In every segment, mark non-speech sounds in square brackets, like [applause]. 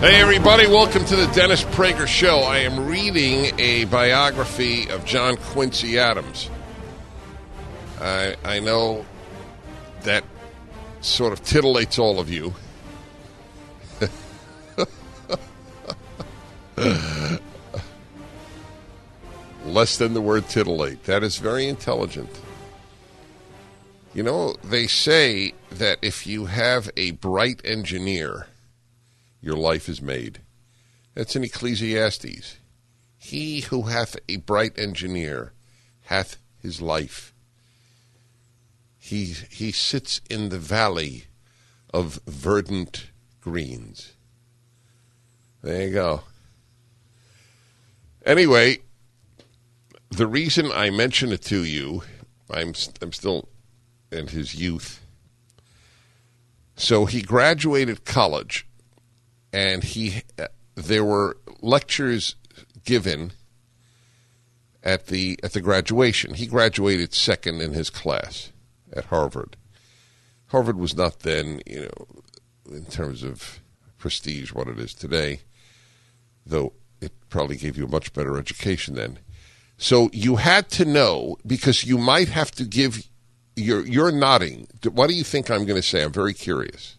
Hey, everybody, welcome to the Dennis Prager Show. I am reading a biography of John Quincy Adams. I, I know that sort of titillates all of you. [laughs] Less than the word titillate. That is very intelligent. You know, they say that if you have a bright engineer, your life is made. That's in Ecclesiastes. He who hath a bright engineer hath his life. He, he sits in the valley of verdant greens. There you go. Anyway, the reason I mention it to you, I'm, I'm still in his youth. So he graduated college and he uh, there were lectures given at the at the graduation. He graduated second in his class at Harvard. Harvard was not then, you know, in terms of prestige what it is today, though it probably gave you a much better education then. So you had to know because you might have to give you're you're nodding. What do you think I'm going to say? I'm very curious.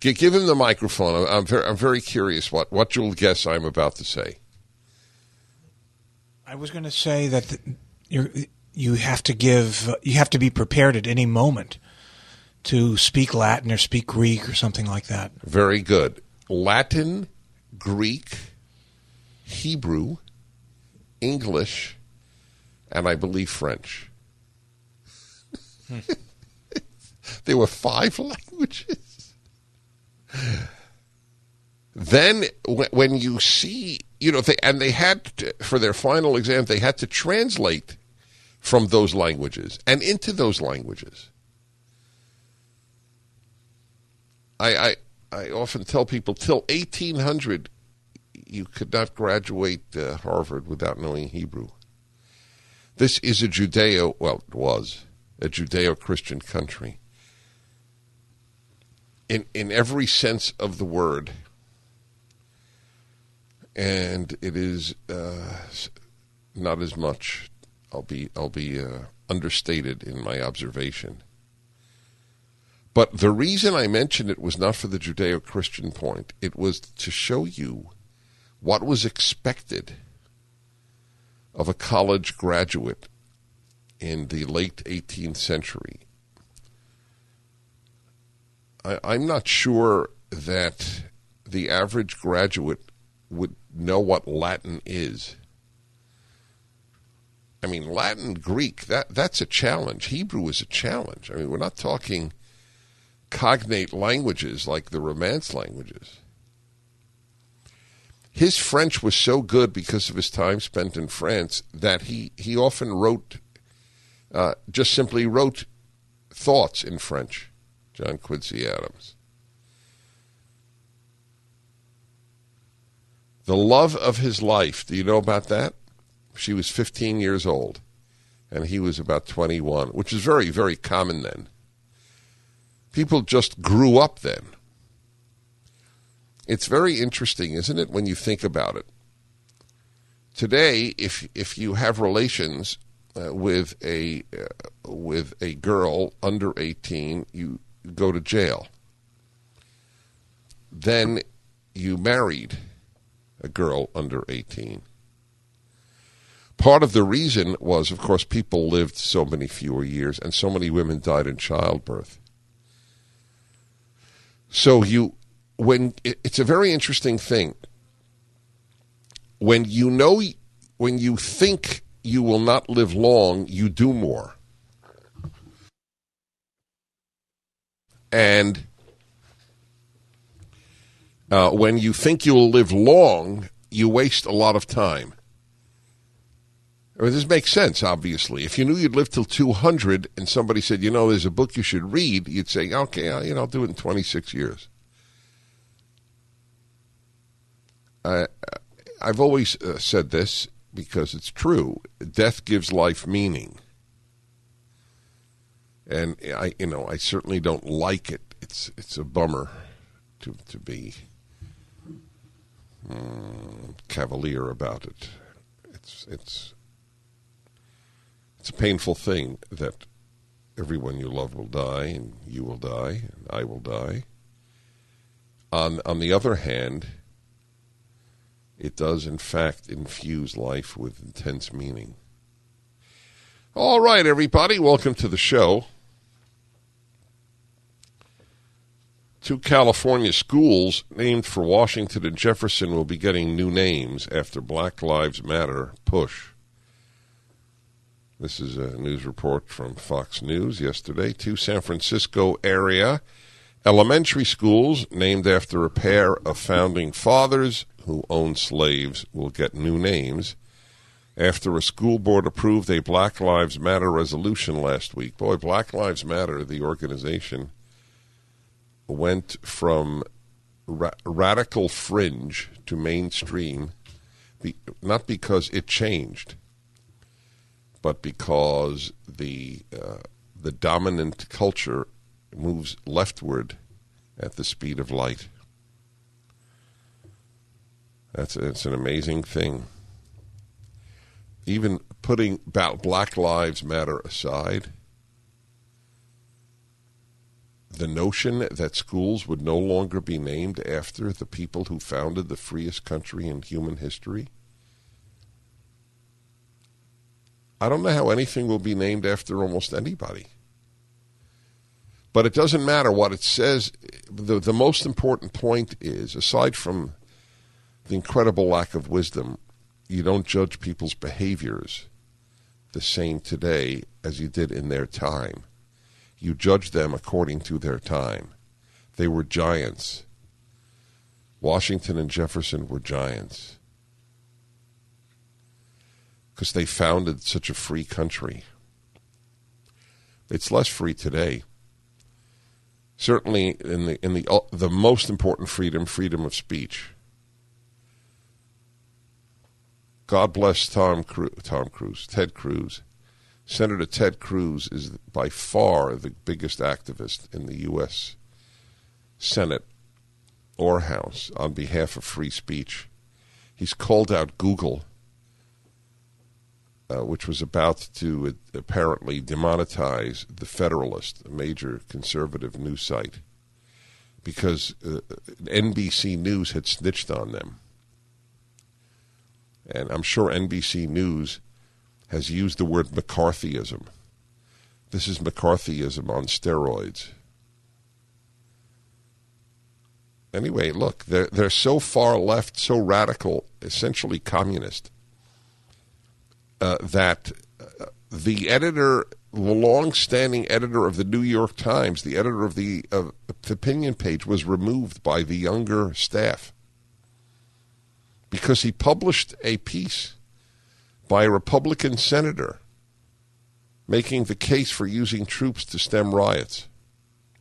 Give him the microphone. I'm very, I'm very curious what, what you'll guess I'm about to say. I was going to say that you you have to give you have to be prepared at any moment to speak Latin or speak Greek or something like that. Very good. Latin, Greek, Hebrew, English, and I believe French. Hmm. [laughs] there were five [laughs] languages. Then when you see, you know, they, and they had to, for their final exam, they had to translate from those languages and into those languages. I, I, I often tell people till 1800, you could not graduate uh, Harvard without knowing Hebrew. This is a Judeo, well, it was a Judeo Christian country in in every sense of the word, and it is uh, not as much. I'll be I'll be uh, understated in my observation. But the reason I mentioned it was not for the Judeo Christian point, it was to show you what was expected of a college graduate in the late 18th century I, I'm not sure that the average graduate would know what Latin is. I mean, Latin, Greek, that, that's a challenge. Hebrew is a challenge. I mean, we're not talking cognate languages like the Romance languages. His French was so good because of his time spent in France that he, he often wrote, uh, just simply wrote thoughts in French. John Quincy Adams. The love of his life, do you know about that? She was 15 years old, and he was about 21, which is very, very common then. People just grew up then. It's very interesting, isn't it, when you think about it? Today, if if you have relations uh, with a uh, with a girl under 18, you go to jail. Then you married a girl under 18. Part of the reason was, of course, people lived so many fewer years and so many women died in childbirth. So you, when it's a very interesting thing. When you know, when you think you will not live long, you do more. And uh, when you think you'll live long, you waste a lot of time. I mean, this makes sense, obviously. If you knew you'd live till 200 and somebody said, you know, there's a book you should read, you'd say, okay, I'll, you know, I'll do it in 26 years. I, I've always uh, said this because it's true. Death gives life meaning. And I, you know, I certainly don't like it. It's it's a bummer to to be um, cavalier about it. It's it's it's a painful thing that everyone you love will die, and you will die, and I will die. On on the other hand, it does in fact infuse life with intense meaning. All right, everybody, welcome to the show. Two California schools named for Washington and Jefferson will be getting new names after Black Lives Matter push. This is a news report from Fox News yesterday. Two San Francisco area elementary schools named after a pair of founding fathers who owned slaves will get new names after a school board approved a Black Lives Matter resolution last week. Boy, Black Lives Matter, the organization, went from ra- radical fringe to mainstream, be- not because it changed, but because the uh, the dominant culture moves leftward at the speed of light. That's it's an amazing thing. Even putting Black Lives Matter aside, the notion that schools would no longer be named after the people who founded the freest country in human history. I don't know how anything will be named after almost anybody. But it doesn't matter what it says. The, the most important point is, aside from the incredible lack of wisdom, you don't judge people's behaviors the same today as you did in their time. You judge them according to their time. They were giants. Washington and Jefferson were giants because they founded such a free country. It's less free today. Certainly, in the in the uh, the most important freedom, freedom of speech. God bless Tom Cru- Tom Cruise, Ted Cruz. Senator Ted Cruz is by far the biggest activist in the U.S. Senate or House on behalf of free speech. He's called out Google, uh, which was about to apparently demonetize The Federalist, a major conservative news site, because uh, NBC News had snitched on them. And I'm sure NBC News has used the word McCarthyism. This is McCarthyism on steroids. Anyway, look, they're, they're so far left, so radical, essentially communist, uh, that uh, the editor, the long-standing editor of the New York Times, the editor of the, uh, the opinion page, was removed by the younger staff because he published a piece by a Republican senator making the case for using troops to stem riots,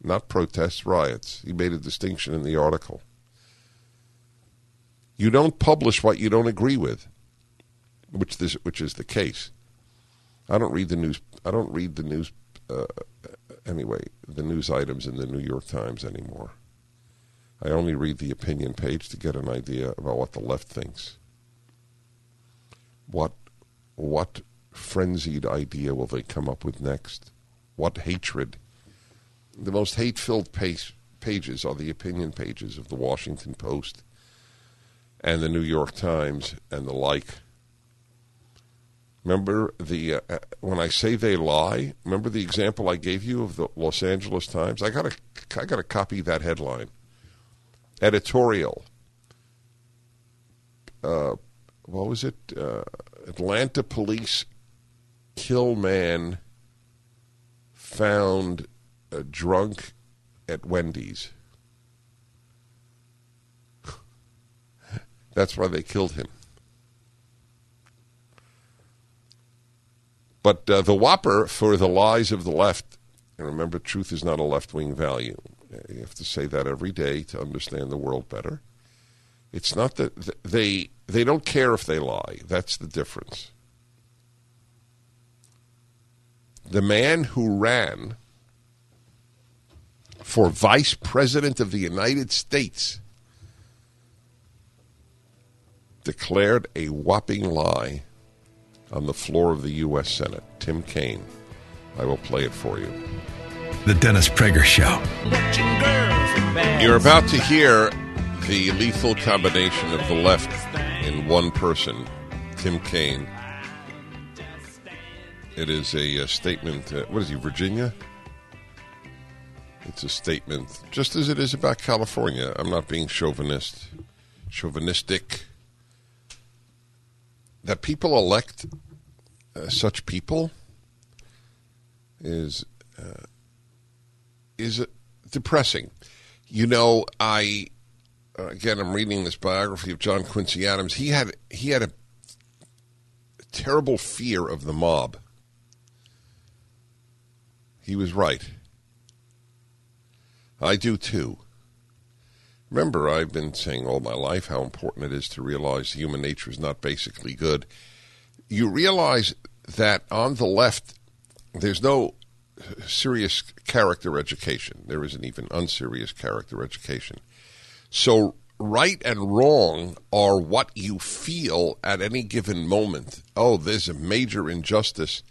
not protests, riots. He made a distinction in the article. You don't publish what you don't agree with, which this which is the case. I don't read the news. I don't read the news uh, anyway. The news items in the New York Times anymore. I only read the opinion page to get an idea about what the left thinks. What what frenzied idea will they come up with next? What hatred? The most hate filled pages are the opinion pages of the Washington Post and the New York Times and the like. Remember the uh, when I say they lie. Remember the example I gave you of the Los Angeles Times. I got to I got to copy that headline. Editorial. Uh, what was it? Uh, Atlanta police kill man found uh, drunk at Wendy's. [laughs] That's why they killed him. But uh, the whopper for the lies of the left, and remember, truth is not a left wing value. You have to say that every day to understand the world better. It's not that they they don't care if they lie. That's the difference. The man who ran for vice president of the United States declared a whopping lie on the floor of the U.S. Senate. Tim Kaine. I will play it for you. The Dennis Prager Show. You're about to hear the lethal combination of the left in one person, Tim Kaine. It is a, a statement. Uh, what is he, Virginia? It's a statement, just as it is about California. I'm not being chauvinist, chauvinistic. That people elect uh, such people is uh, is depressing. You know, I Uh, again, I'm reading this biography of John Quincy Adams. He had he had a terrible fear of the mob. He was right. I do too. Remember, I've been saying all my life how important it is to realize human nature is not basically good. You realize that on the left, there's no serious character education. There isn't even unserious character education. So, right and wrong are what you feel at any given moment. Oh, there's a major injustice.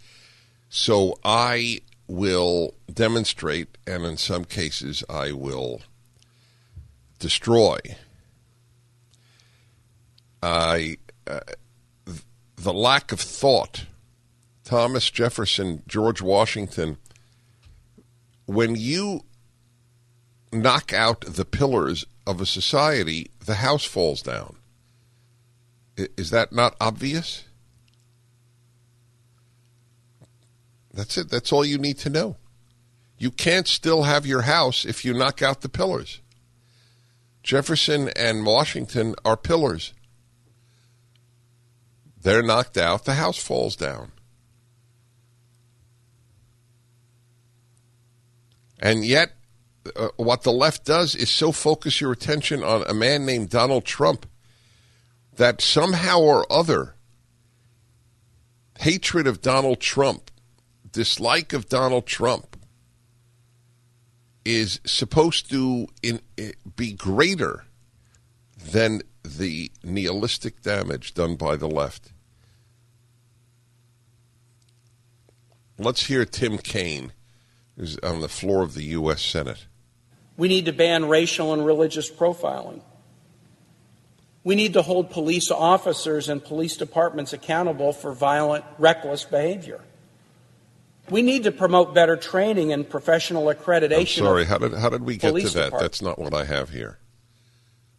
So, I will demonstrate, and in some cases, I will destroy. I, uh, the lack of thought. Thomas Jefferson, George Washington, when you knock out the pillars of a society, the house falls down. Is that not obvious? That's it. That's all you need to know. You can't still have your house if you knock out the pillars. Jefferson and Washington are pillars. They're knocked out, the house falls down. And yet, uh, what the left does is so focus your attention on a man named Donald Trump that somehow or other, hatred of Donald Trump, dislike of Donald Trump, is supposed to in, be greater than the nihilistic damage done by the left. Let's hear Tim Kaine, who's on the floor of the U.S. Senate. We need to ban racial and religious profiling. We need to hold police officers and police departments accountable for violent, reckless behavior. We need to promote better training and professional accreditation. I'm sorry, how did, how did we get to that? That's not what I have here.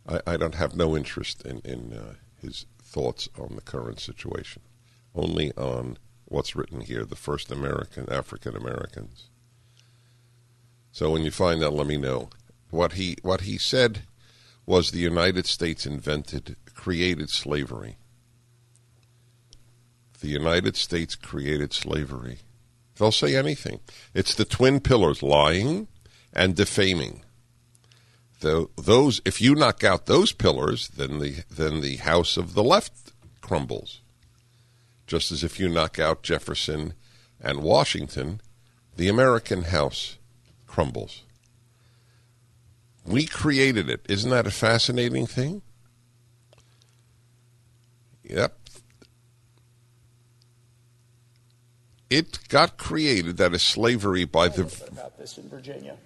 I, I don't have no interest in, in uh, his thoughts on the current situation, only on what's written here the first American, African Americans. So when you find out, let me know. What he, what he said was the United States invented, created slavery. The United States created slavery. They'll say anything. It's the twin pillars lying and defaming. The, those, if you knock out those pillars, then the, then the house of the left crumbles. Just as if you knock out Jefferson and Washington, the American house crumbles. We created it. Isn't that a fascinating thing? Yep. It got created, that is slavery by the. About this in Virginia.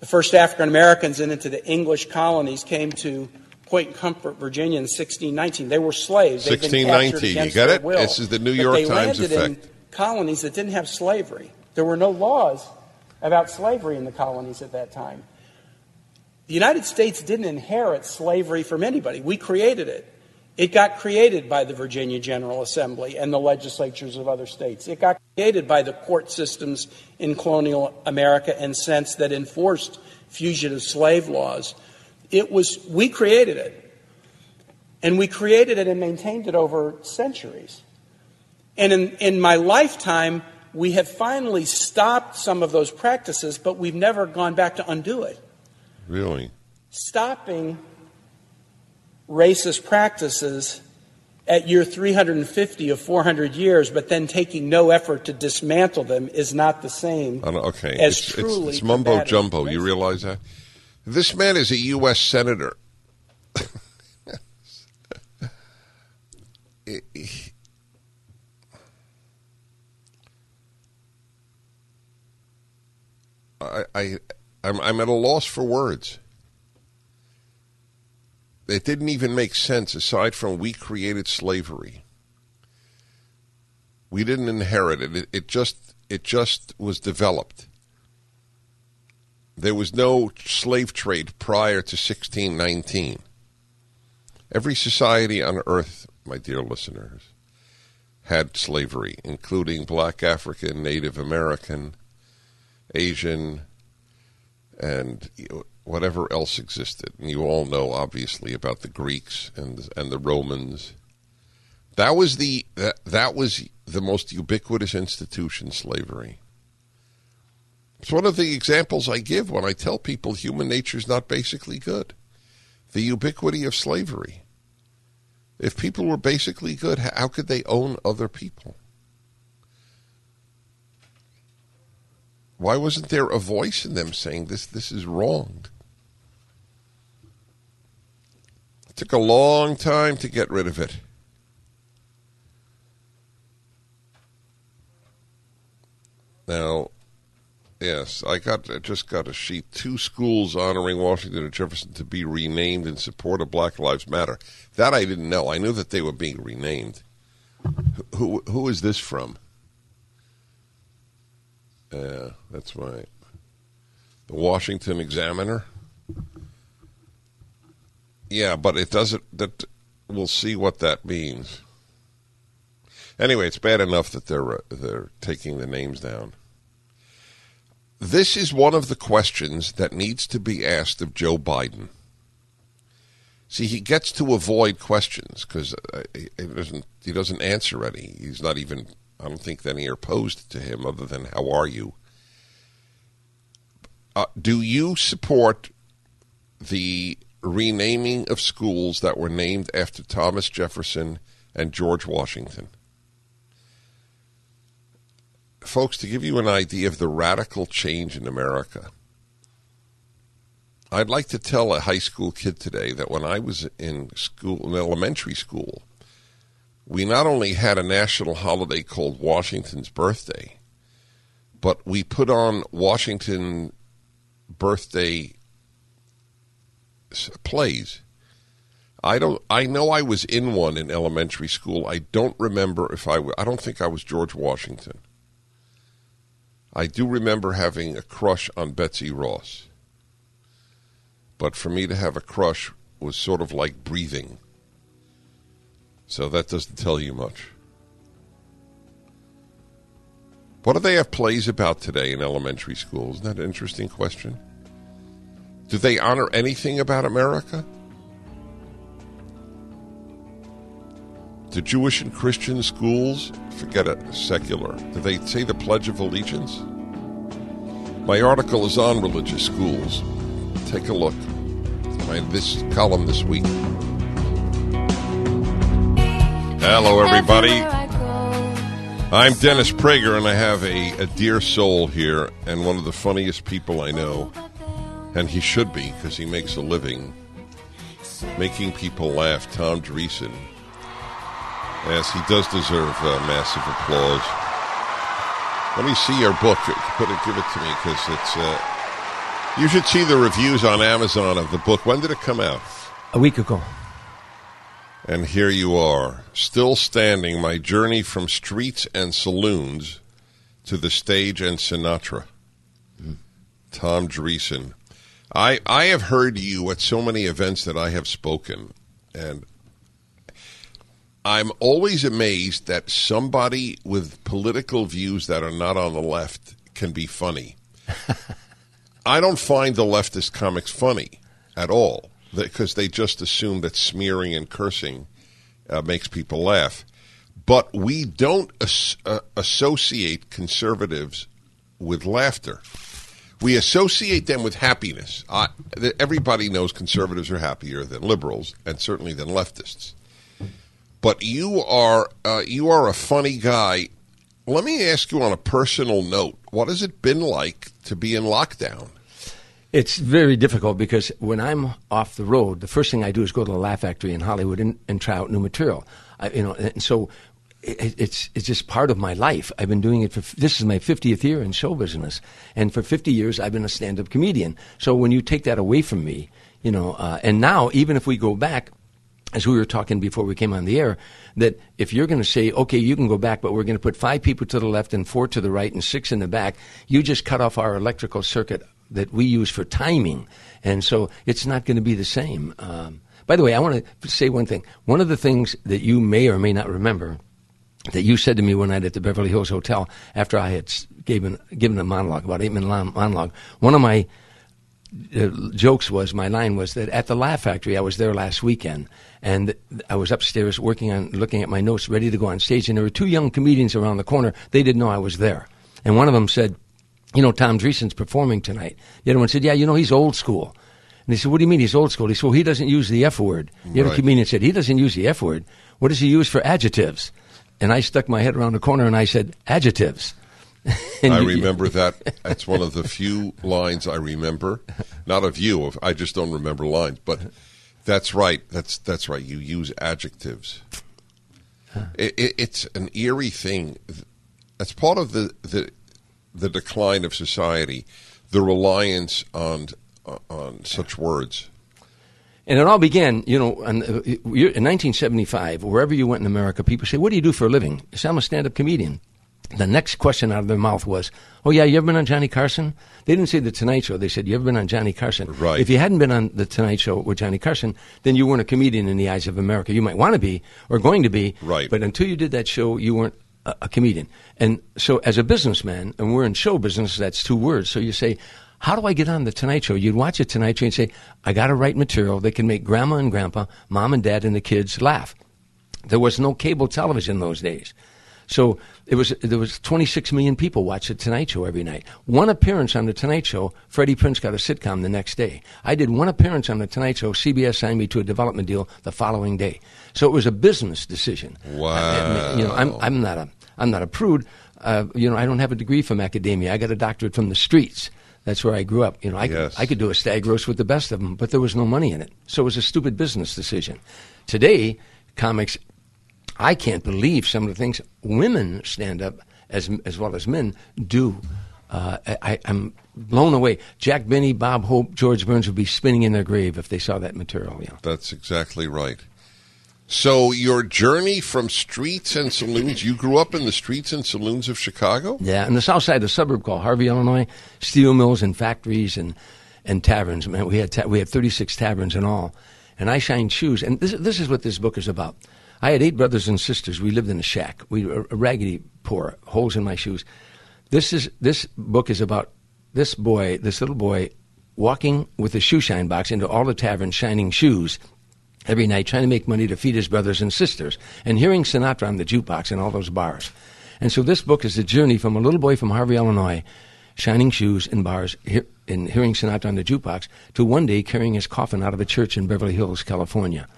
The first African Americans into the English colonies came to Point Comfort, Virginia in 1619. They were slaves. 1619, you got it? Will, this is the New York they Times landed effect. In colonies that didn't have slavery. There were no laws about slavery in the colonies at that time. The United States didn't inherit slavery from anybody. We created it. It got created by the Virginia General Assembly and the legislatures of other states. It got created by the court systems in colonial America and sense that enforced fugitive slave laws. It was, we created it. And we created it and maintained it over centuries. And in, in my lifetime, we have finally stopped some of those practices, but we've never gone back to undo it. Really? Stopping racist practices at year 350 of 400 years, but then taking no effort to dismantle them is not the same. Okay, as it's, truly it's, it's mumbo jumbo. You realize that? This man is a U.S. senator. [laughs] He- I, I, I'm, I'm at a loss for words. It didn't even make sense aside from we created slavery. We didn't inherit it. It, it just it just was developed. There was no slave trade prior to 1619. Every society on earth, my dear listeners, had slavery, including black African, Native American, Asian, and whatever else existed. And you all know, obviously, about the Greeks and and the Romans. That was the that, that was the most ubiquitous institution, slavery. It's one of the examples I give when I tell people human nature is not basically good. The ubiquity of slavery. If people were basically good, how could they own other people? Why wasn't there a voice in them saying this this is wrong? It took a long time to get rid of it. Now, yes, I got I just got a sheet. Two schools honoring Washington and Jefferson to be renamed in support of Black Lives Matter. That I didn't know. I knew that they were being renamed. Who who, who is this from? Yeah, that's right. The Washington Examiner. Yeah, but it doesn't. That we'll see what that means. Anyway, it's bad enough that they're uh, they're taking the names down. This is one of the questions that needs to be asked of Joe Biden. See, he gets to avoid questions because uh, he doesn't he doesn't answer any. He's not even. I don't think any are posed to him other than "How are you?" Uh, do you support the renaming of schools that were named after Thomas Jefferson and George Washington? Folks, to give you an idea of the radical change in America, I'd like to tell a high school kid today that when I was in school, in elementary school, we not only had a national holiday called Washington's birthday, but we put on Washington birthday plays. I don't. I know I was in one in elementary school. I don't remember if I. I don't think I was George Washington. I do remember having a crush on Betsy Ross. But for me to have a crush was sort of like breathing. So that doesn't tell you much. What do they have plays about today in elementary schools? Isn't that an interesting question? Do they honor anything about America? Do Jewish and Christian schools, forget it, secular, do they say the Pledge of Allegiance? My article is on religious schools. Take a look. My this column this week. Hello, everybody. I'm Dennis Prager, and I have a, a dear soul here, and one of the funniest people I know. And he should be, because he makes a living making people laugh. Tom Dreesen. Yes, he does deserve uh, massive applause. Let me see your book. Put it, give it to me, because it's. Uh, you should see the reviews on Amazon of the book. When did it come out? A week ago. And here you are, still standing. My journey from streets and saloons to the stage and Sinatra. Tom Dreesen. I I have heard you at so many events that I have spoken, and I'm always amazed that somebody with political views that are not on the left can be funny. [laughs] I don't find the leftist comics funny at all because they just assume that smearing and cursing uh, makes people laugh. But we don't as- uh, associate conservatives with laughter. We associate them with happiness. Uh, everybody knows conservatives are happier than liberals, and certainly than leftists. But you are uh, you are a funny guy. Let me ask you on a personal note: What has it been like to be in lockdown? It's very difficult because when I'm off the road, the first thing I do is go to the Laugh Factory in Hollywood and, and try out new material. I, you know, and so it, it's it's just part of my life. I've been doing it for this is my 50th year in show business, and for 50 years I've been a stand-up comedian. So when you take that away from me, you know, uh, and now even if we go back, as we were talking before we came on the air, that if you're going to say, okay, you can go back, but we're going to put five people to the left and four to the right and six in the back, you just cut off our electrical circuit that we use for timing. And so it's not going to be the same. Um, by the way, I want to say one thing. One of the things that you may or may not remember that you said to me one night at the Beverly Hills Hotel after I had given, given a monologue, about eight minute monologue, one of my uh, jokes was my line was that at the Laugh Factory I was there last weekend and I was upstairs working on looking at my notes ready to go on stage and there were two young comedians around the corner they didn't know I was there and one of them said you know Tom Dreesen's performing tonight the other one said yeah you know he's old school and he said what do you mean he's old school he said well he doesn't use the F word the right. other comedian said he doesn't use the F word what does he use for adjectives and I stuck my head around the corner and I said adjectives [laughs] I remember [laughs] that. That's one of the few lines I remember. Not of you. I just don't remember lines. But that's right. That's that's right. You use adjectives. It, it, it's an eerie thing. That's part of the, the the decline of society. The reliance on on such words. And it all began, you know, in, uh, 1975. Wherever you went in America, people say, "What do you do for a living?" Say, "I'm a stand-up comedian." the next question out of their mouth was, "Oh yeah, you ever been on Johnny Carson?" They didn't say the Tonight Show. They said, "You ever been on Johnny Carson?" Right. If you hadn't been on the Tonight Show with Johnny Carson, then you weren't a comedian in the eyes of America. You might want to be or going to be, right? But until you did that show, you weren't a, comedian. And so, as a businessman, and we're in show business, that's two words. So you say. How do I get on the Tonight Show? You'd watch a Tonight Show and say, I got to write material that can make grandma and grandpa, mom and dad, and the kids laugh. There was no cable television those days. So it was there was 26 million people watch the Tonight Show every night. One appearance on the Tonight Show, Freddie Prinze got a sitcom the next day. I did one appearance on the Tonight Show. CBS signed me to a development deal the following day. So it was a business decision. Wow. I, you know, I'm I'm not a I'm not a prude. Uh, you know, I don't have a degree from academia. I got a doctorate from the streets. That's where I grew up. You know, I, yes. could, I could do a stag roast with the best of them, but there was no money in it. So it was a stupid business decision. Today, comics I can't believe some of the things women stand up as as well as men do. Uh, I, am blown away. Jack Benny, Bob Hope, George Burns would be spinning in their grave if they saw that material. Yeah. That's exactly right. So your journey from streets and saloons, you grew up in the streets and saloons of Chicago? Yeah, in the south side of the suburb called Harvey, Illinois, steel mills and factories and, and taverns. Man, we had ta- we had 36 taverns in all. And I shined shoes. And this, this is what this book is about. I had eight brothers and sisters. We lived in a shack. We were raggedy poor, holes in my shoes. This is this book is about this boy, this little boy, walking with a shoe shine box into all the taverns, shining shoes every night, trying to make money to feed his brothers and sisters, and hearing Sinatra on the jukebox in all those bars. And so this book is a journey from a little boy from Harvey, Illinois, shining shoes in bars, and hearing Sinatra on the jukebox, to one day carrying his coffin out of a church in Beverly Hills, California.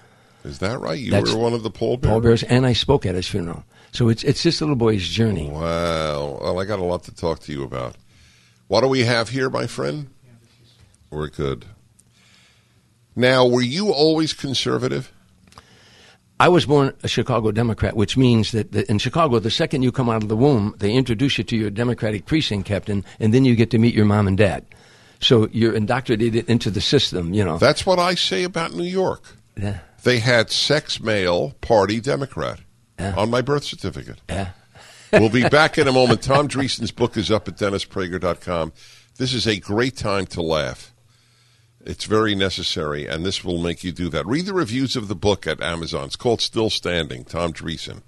Is that right? You That's were one of the pallbearers? Pallbearers, and I spoke at his funeral. So it's it's this little boy's journey. Wow. Well, I got a lot to talk to you about. What do we have here, my friend? We're good. Now, were you always conservative? I was born a Chicago Democrat, which means that in Chicago, the second you come out of the womb, they introduce you to your Democratic precinct captain, and then you get to meet your mom and dad. So you're indoctrinated into the system, you know. That's what I say about New York. Yeah. They had sex male party Democrat yeah. on my birth certificate. Yeah. we'll be back in a [laughs] moment. Tom Dreesen's book is up at DennisPrager.com. This is a great time to laugh. It's very necessary, and this will make you do that. Read the reviews of the book at Amazon. It's called Still Standing, Tom Dreesen.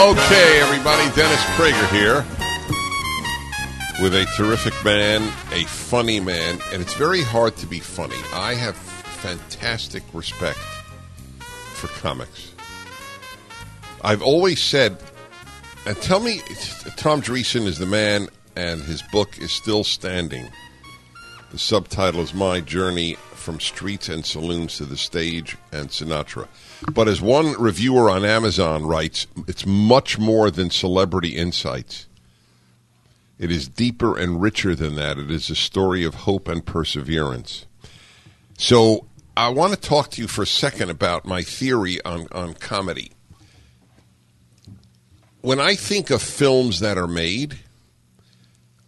Okay, everybody, Dennis Prager here with a terrific man, a funny man, and it's very hard to be funny. I have fantastic respect for comics. I've always said, and tell me, Tom Dreesen is the man, and his book is still standing. The subtitle is My Journey from Streets and Saloons to the Stage and Sinatra. But as one reviewer on Amazon writes, it's much more than celebrity insights. It is deeper and richer than that. It is a story of hope and perseverance. So I want to talk to you for a second about my theory on, on comedy. When I think of films that are made,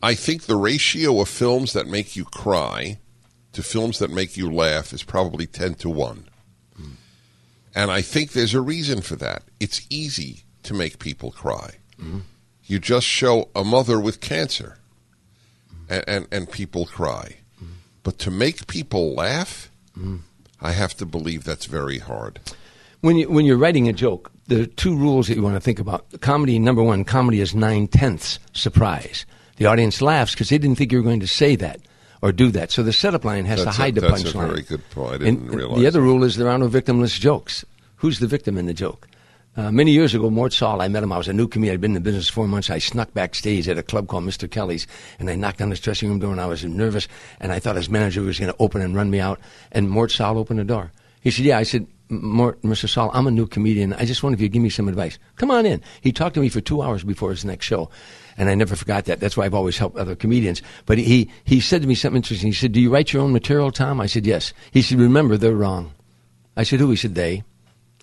I think the ratio of films that make you cry to films that make you laugh is probably 10 to 1. And I think there's a reason for that. It's easy to make people cry. Mm-hmm. You just show a mother with cancer, and, and, and people cry. Mm-hmm. But to make people laugh, mm-hmm. I have to believe that's very hard. When, you, when you're writing a joke, there are two rules that you want to think about. Comedy, number one, comedy is nine tenths surprise. The audience laughs because they didn't think you were going to say that or do that. So the setup line has that's to hide a, the punchline. That's a very good point. I didn't and, realize The other that. rule is there are no victimless jokes. Who's the victim in the joke? Uh, many years ago, Mort Sahl, I met him. I was a new comedian. I'd been in the business four months. I snuck backstage at a club called Mr. Kelly's, and I knocked on his dressing room door, and I was nervous, and I thought his manager was going to open and run me out. And Mort Sahl opened the door. He said, "Yeah." I said, "Mort, Mr. Sahl, I'm a new comedian. I just wonder if you'd give me some advice. Come on in." He talked to me for two hours before his next show, and I never forgot that. That's why I've always helped other comedians. But he he said to me something interesting. He said, "Do you write your own material, Tom?" I said, "Yes." He said, "Remember, they're wrong." I said, "Who?" He said, "They."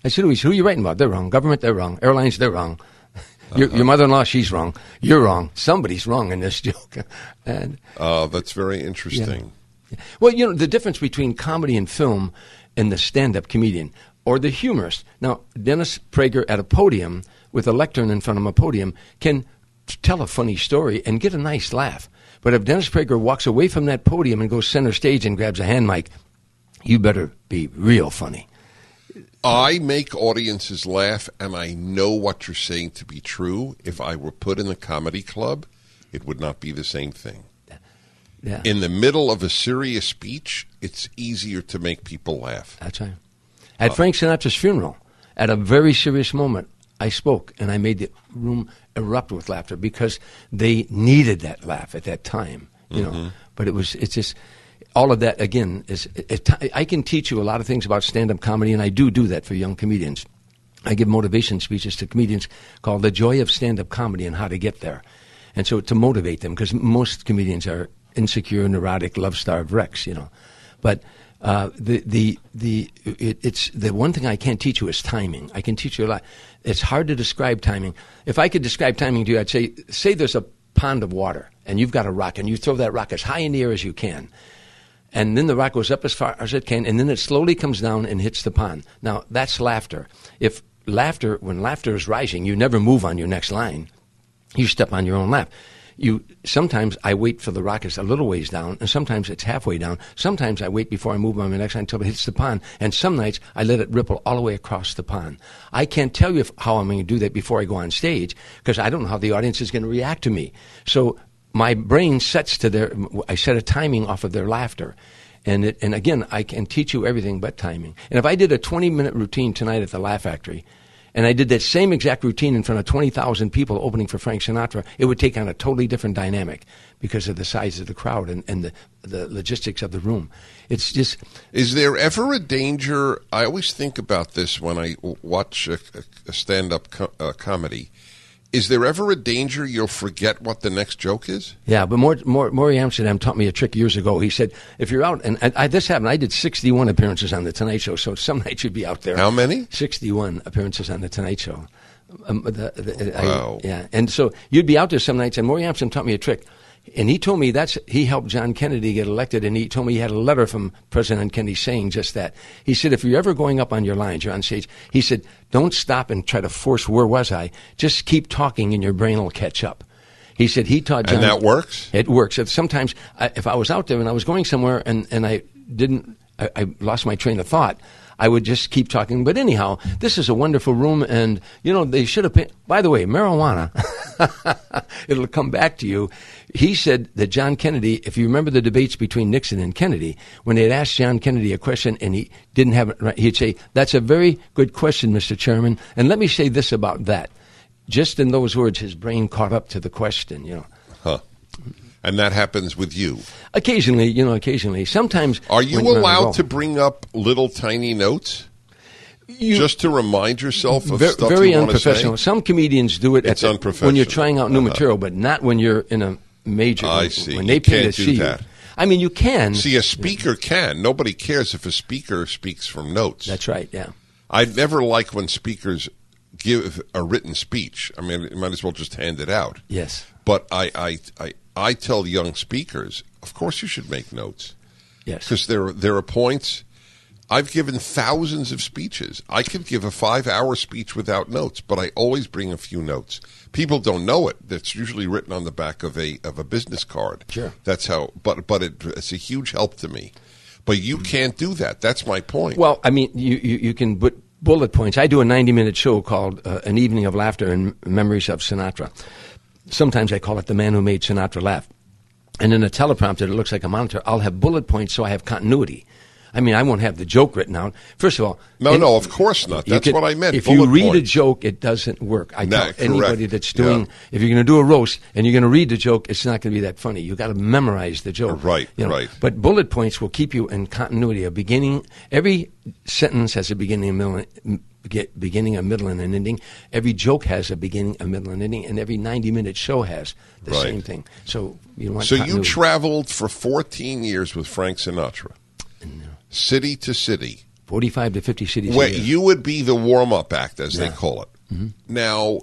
I said, who, He said, who are you writing about? They're wrong. Government, they're wrong. Airlines, they're wrong. [laughs] Your, Uh-huh. your mother-in-law, she's wrong. You're wrong. Somebody's wrong in this [laughs] joke. And Oh, that's very interesting. well, you know the difference between comedy and film and the stand-up comedian or the humorist. Now, Dennis Prager at a podium with a lectern in front of a podium, can tell a funny story and get a nice laugh. But if Dennis Prager walks away from that podium and goes center stage and grabs a hand mic, you better be real funny. I make audiences laugh, and I know what you're saying to be true. If I were put in the comedy club, it would not be the same thing. Yeah, In the middle of a serious speech, it's easier to make people laugh. that's right. At Frank Sinatra's funeral, at a very serious moment, I spoke and I made the room erupt with laughter because they needed that laugh at that time. You know, mm-hmm. but it was it's just all of that again is it, it, I can teach you a lot of things about stand-up comedy, and I do do that for young comedians. I give motivation speeches to comedians called "The Joy of Stand-Up Comedy" and how to get there, and so to motivate them because most comedians are insecure, neurotic, love-starved wrecks, you know. But uh, the the the it, it's the one thing I can't teach you is timing. I can teach you a lot. It's hard to describe timing. If I could describe timing to you, I'd say say there's a pond of water and you've got a rock and you throw that rock as high in the air as you can. And then the rock goes up as far as it can, and then it slowly comes down and hits the pond. Now, that's laughter. If laughter, when laughter is rising, you never move on your next line. You step on your own laugh. You sometimes I wait for the rockets a little ways down, and sometimes it's halfway down. Sometimes I wait before I move on my next line until it hits the pond, and some nights I let it ripple all the way across the pond. I can't tell you if, how I'm going to do that before I go on stage because I don't know how the audience is going to react to me. So my brain sets to their. I set a timing off of their laughter. And, it, and again, I can teach you everything but timing. And if I did a 20 minute routine tonight at the Laugh Factory, and I did that same exact routine in front of 20,000 people opening for Frank Sinatra, it would take on a totally different dynamic because of the size of the crowd and, and the, the logistics of the room. It's just, Is there ever a danger? I always think about this when I watch a, a stand up co- uh, comedy. Is there ever a danger you'll forget what the next joke is? Yeah, but more, more, Morey Amsterdam taught me a trick years ago. He said, if you're out, and, and I, this happened, I did 61 appearances on The Tonight Show, so some [laughs] nights you'd be out there. How many? 61 appearances on The Tonight Show. Um, the, the, Wow. I, yeah, and so you'd be out there some nights, and Morey Amsterdam taught me a trick. And he told me that's he helped John Kennedy get elected, and he told me he had a letter from President Kennedy saying just that. He said, if you're ever going up on your lines, you're on stage. He said, don't stop and try to force where was I. Just keep talking, and your brain will catch up. He said he taught John. And that works? It works. If sometimes, I, if I was out there and I was going somewhere and, and I didn't, I, I lost my train of thought, I would just keep talking. But anyhow, this is a wonderful room, and you know they should have. Pay- By the way, marijuana, [laughs] it'll come back to you. He said that John Kennedy, if you remember the debates between Nixon and Kennedy, when they'd asked John Kennedy a question and he didn't have it right, he'd say, "That's a very good question, Mr. Chairman." And let me say this about that. Just in those words, his brain caught up to the question. You know. Huh. And that happens with you. Occasionally, you know, occasionally. Sometimes. Are you when you're on the allowed to bring up little tiny notes? You- just to remind yourself of Ver- stuff very you unprofessional. say? Some comedians do it It's at the- when you're trying out new Uh-huh. material, but not when you're in a major. I see. When they pay can't do that. you. I mean, you can. See, a speaker can. Nobody cares if a speaker speaks from notes. That's right. Yeah. I never like when speakers give a written speech. I mean, you might as well just hand it out. Yes. But I, I, I, I tell young speakers, of course you should make notes Yes. because there, there are points. I've given thousands of speeches. I could give a five-hour speech without notes, but I always bring a few notes. People don't know it. That's usually written on the back of a of a business card. Sure. That's how. But but it, it's a huge help to me. But you can't do that. That's my point. Well, I mean, you, you, you can put bullet points. I do a 90 minute show called uh, An Evening of Laughter and Memories of Sinatra. Sometimes I call it The Man Who Made Sinatra Laugh. And in a teleprompter that looks like a monitor, I'll have bullet points so I have continuity. I mean, I won't have the joke written out. First of all, No, no, of course not. That's could- what I meant, If you read a joke, it doesn't work. I No, tell anybody correct. that's doing, Yeah. if you're going to do a roast and you're going to read the joke, it's not going to be that funny. You got to memorize the joke. Right, you know. right. But bullet points will keep you in continuity. A beginning, every sentence has a beginning, a middle, get- beginning, a middle, and an ending. Every joke has a beginning, a middle, and ending, and every 90 minute show has the Right. same thing. So you want So you traveled for 14 years with Frank Sinatra, city to city. 45 to 50 cities. Where you would be the warm up act, as they call it. Mm-hmm. Now,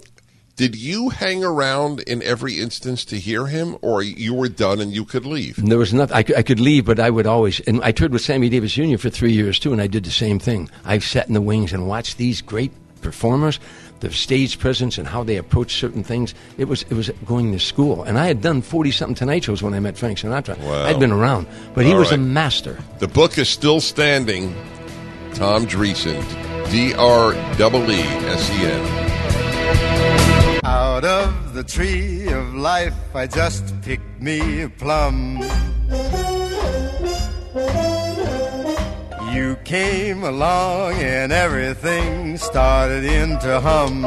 did you hang around in every instance to hear him, or you were done and you could leave? There was nothing. I could, I could leave, but I would always. And I toured with Sammy Davis Jr. for three years too, and I did the same thing. I sat in the wings and watched these great performers, their stage presence, and how they approach certain things. It was it was going to school, and I had done forty something Tonight shows when I met Frank Sinatra. Wow. I'd been around, but he All was a master. The book is still standing. Tom Dreesen, D R E E S E N. Out of the tree of life, I just picked me a plum. You came along and everything started into hum.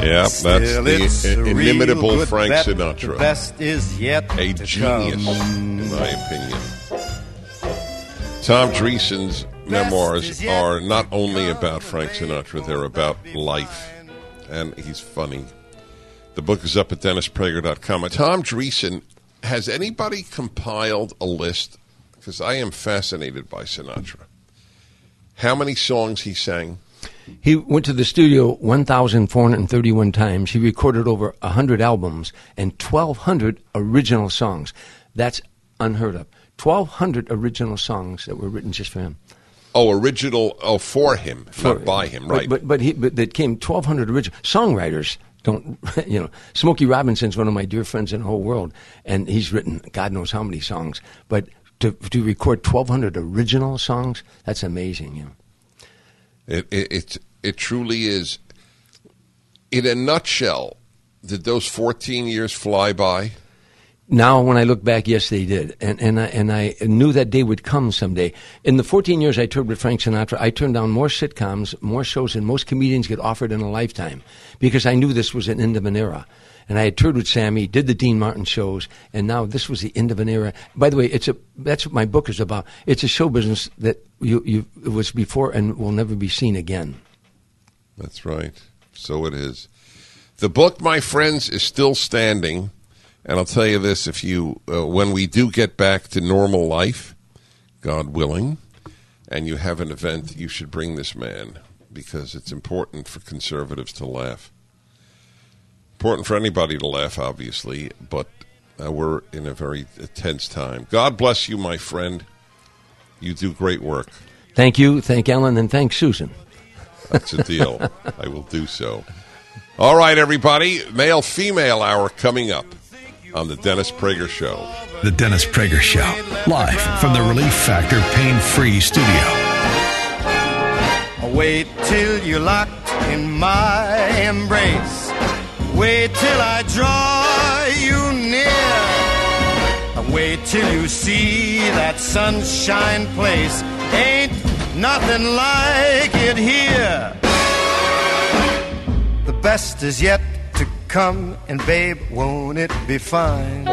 Yeah, that's Still, the inimitable Frank bet. The Sinatra. best is yet a genius, come. in my opinion. Tom Dreesen's memoirs are not only about Frank Sinatra, they're about life. And he's funny. The book is up at DennisPrager.com. Uh, Tom Dreesen, has anybody compiled a list? Because I am fascinated by Sinatra. How many songs he sang? He went to the studio 1,431 times. He recorded over 100 albums and 1,200 original songs. That's unheard of. 1,200 original songs that were written just for him. Oh, original, oh, for him, not by him, But- right? But but, he, but that came 1,200 original songwriters. Don't [laughs] you know? Smokey Robinson's one of my dear friends in the whole world, and he's written God knows how many songs. But to to record 1,200 original songs, that's amazing. You know. It, it it it truly is. In a nutshell, did those fourteen years fly by? Now, when I look back, yes, they did, and and I, and I knew that day would come someday. In the 14 years I toured with Frank Sinatra, I turned down more sitcoms, more shows than most comedians get offered in a lifetime, because I knew this was an end of an era. And I had toured with Sammy, did the Dean Martin shows, and now this was the end of an era. By the way, it's a that's what my book is about. It's a show business that you you it was before and will never be seen again. That's right. So it is. The book, my friends, is still standing. And I'll tell you this if you, uh, when we do get back to normal life, God willing, and you have an event, you should bring this man because it's important for conservatives to laugh. Important for anybody to laugh, obviously, but uh, we're in a very tense time. God bless you, my friend. You do great work. Thank you, thank Ellen, and thank Susan. That's a deal. [laughs] I will do so. All right, everybody. Male female hour coming up on the Dennis Prager Show. The Dennis Prager Show, live from the Relief Factor Pain Free Studio. Wait till you're locked in my embrace. Wait till I draw you near. Wait till you see that sunshine place. Ain't nothing like it here. The best is yet to come, and babe, won't it be fine?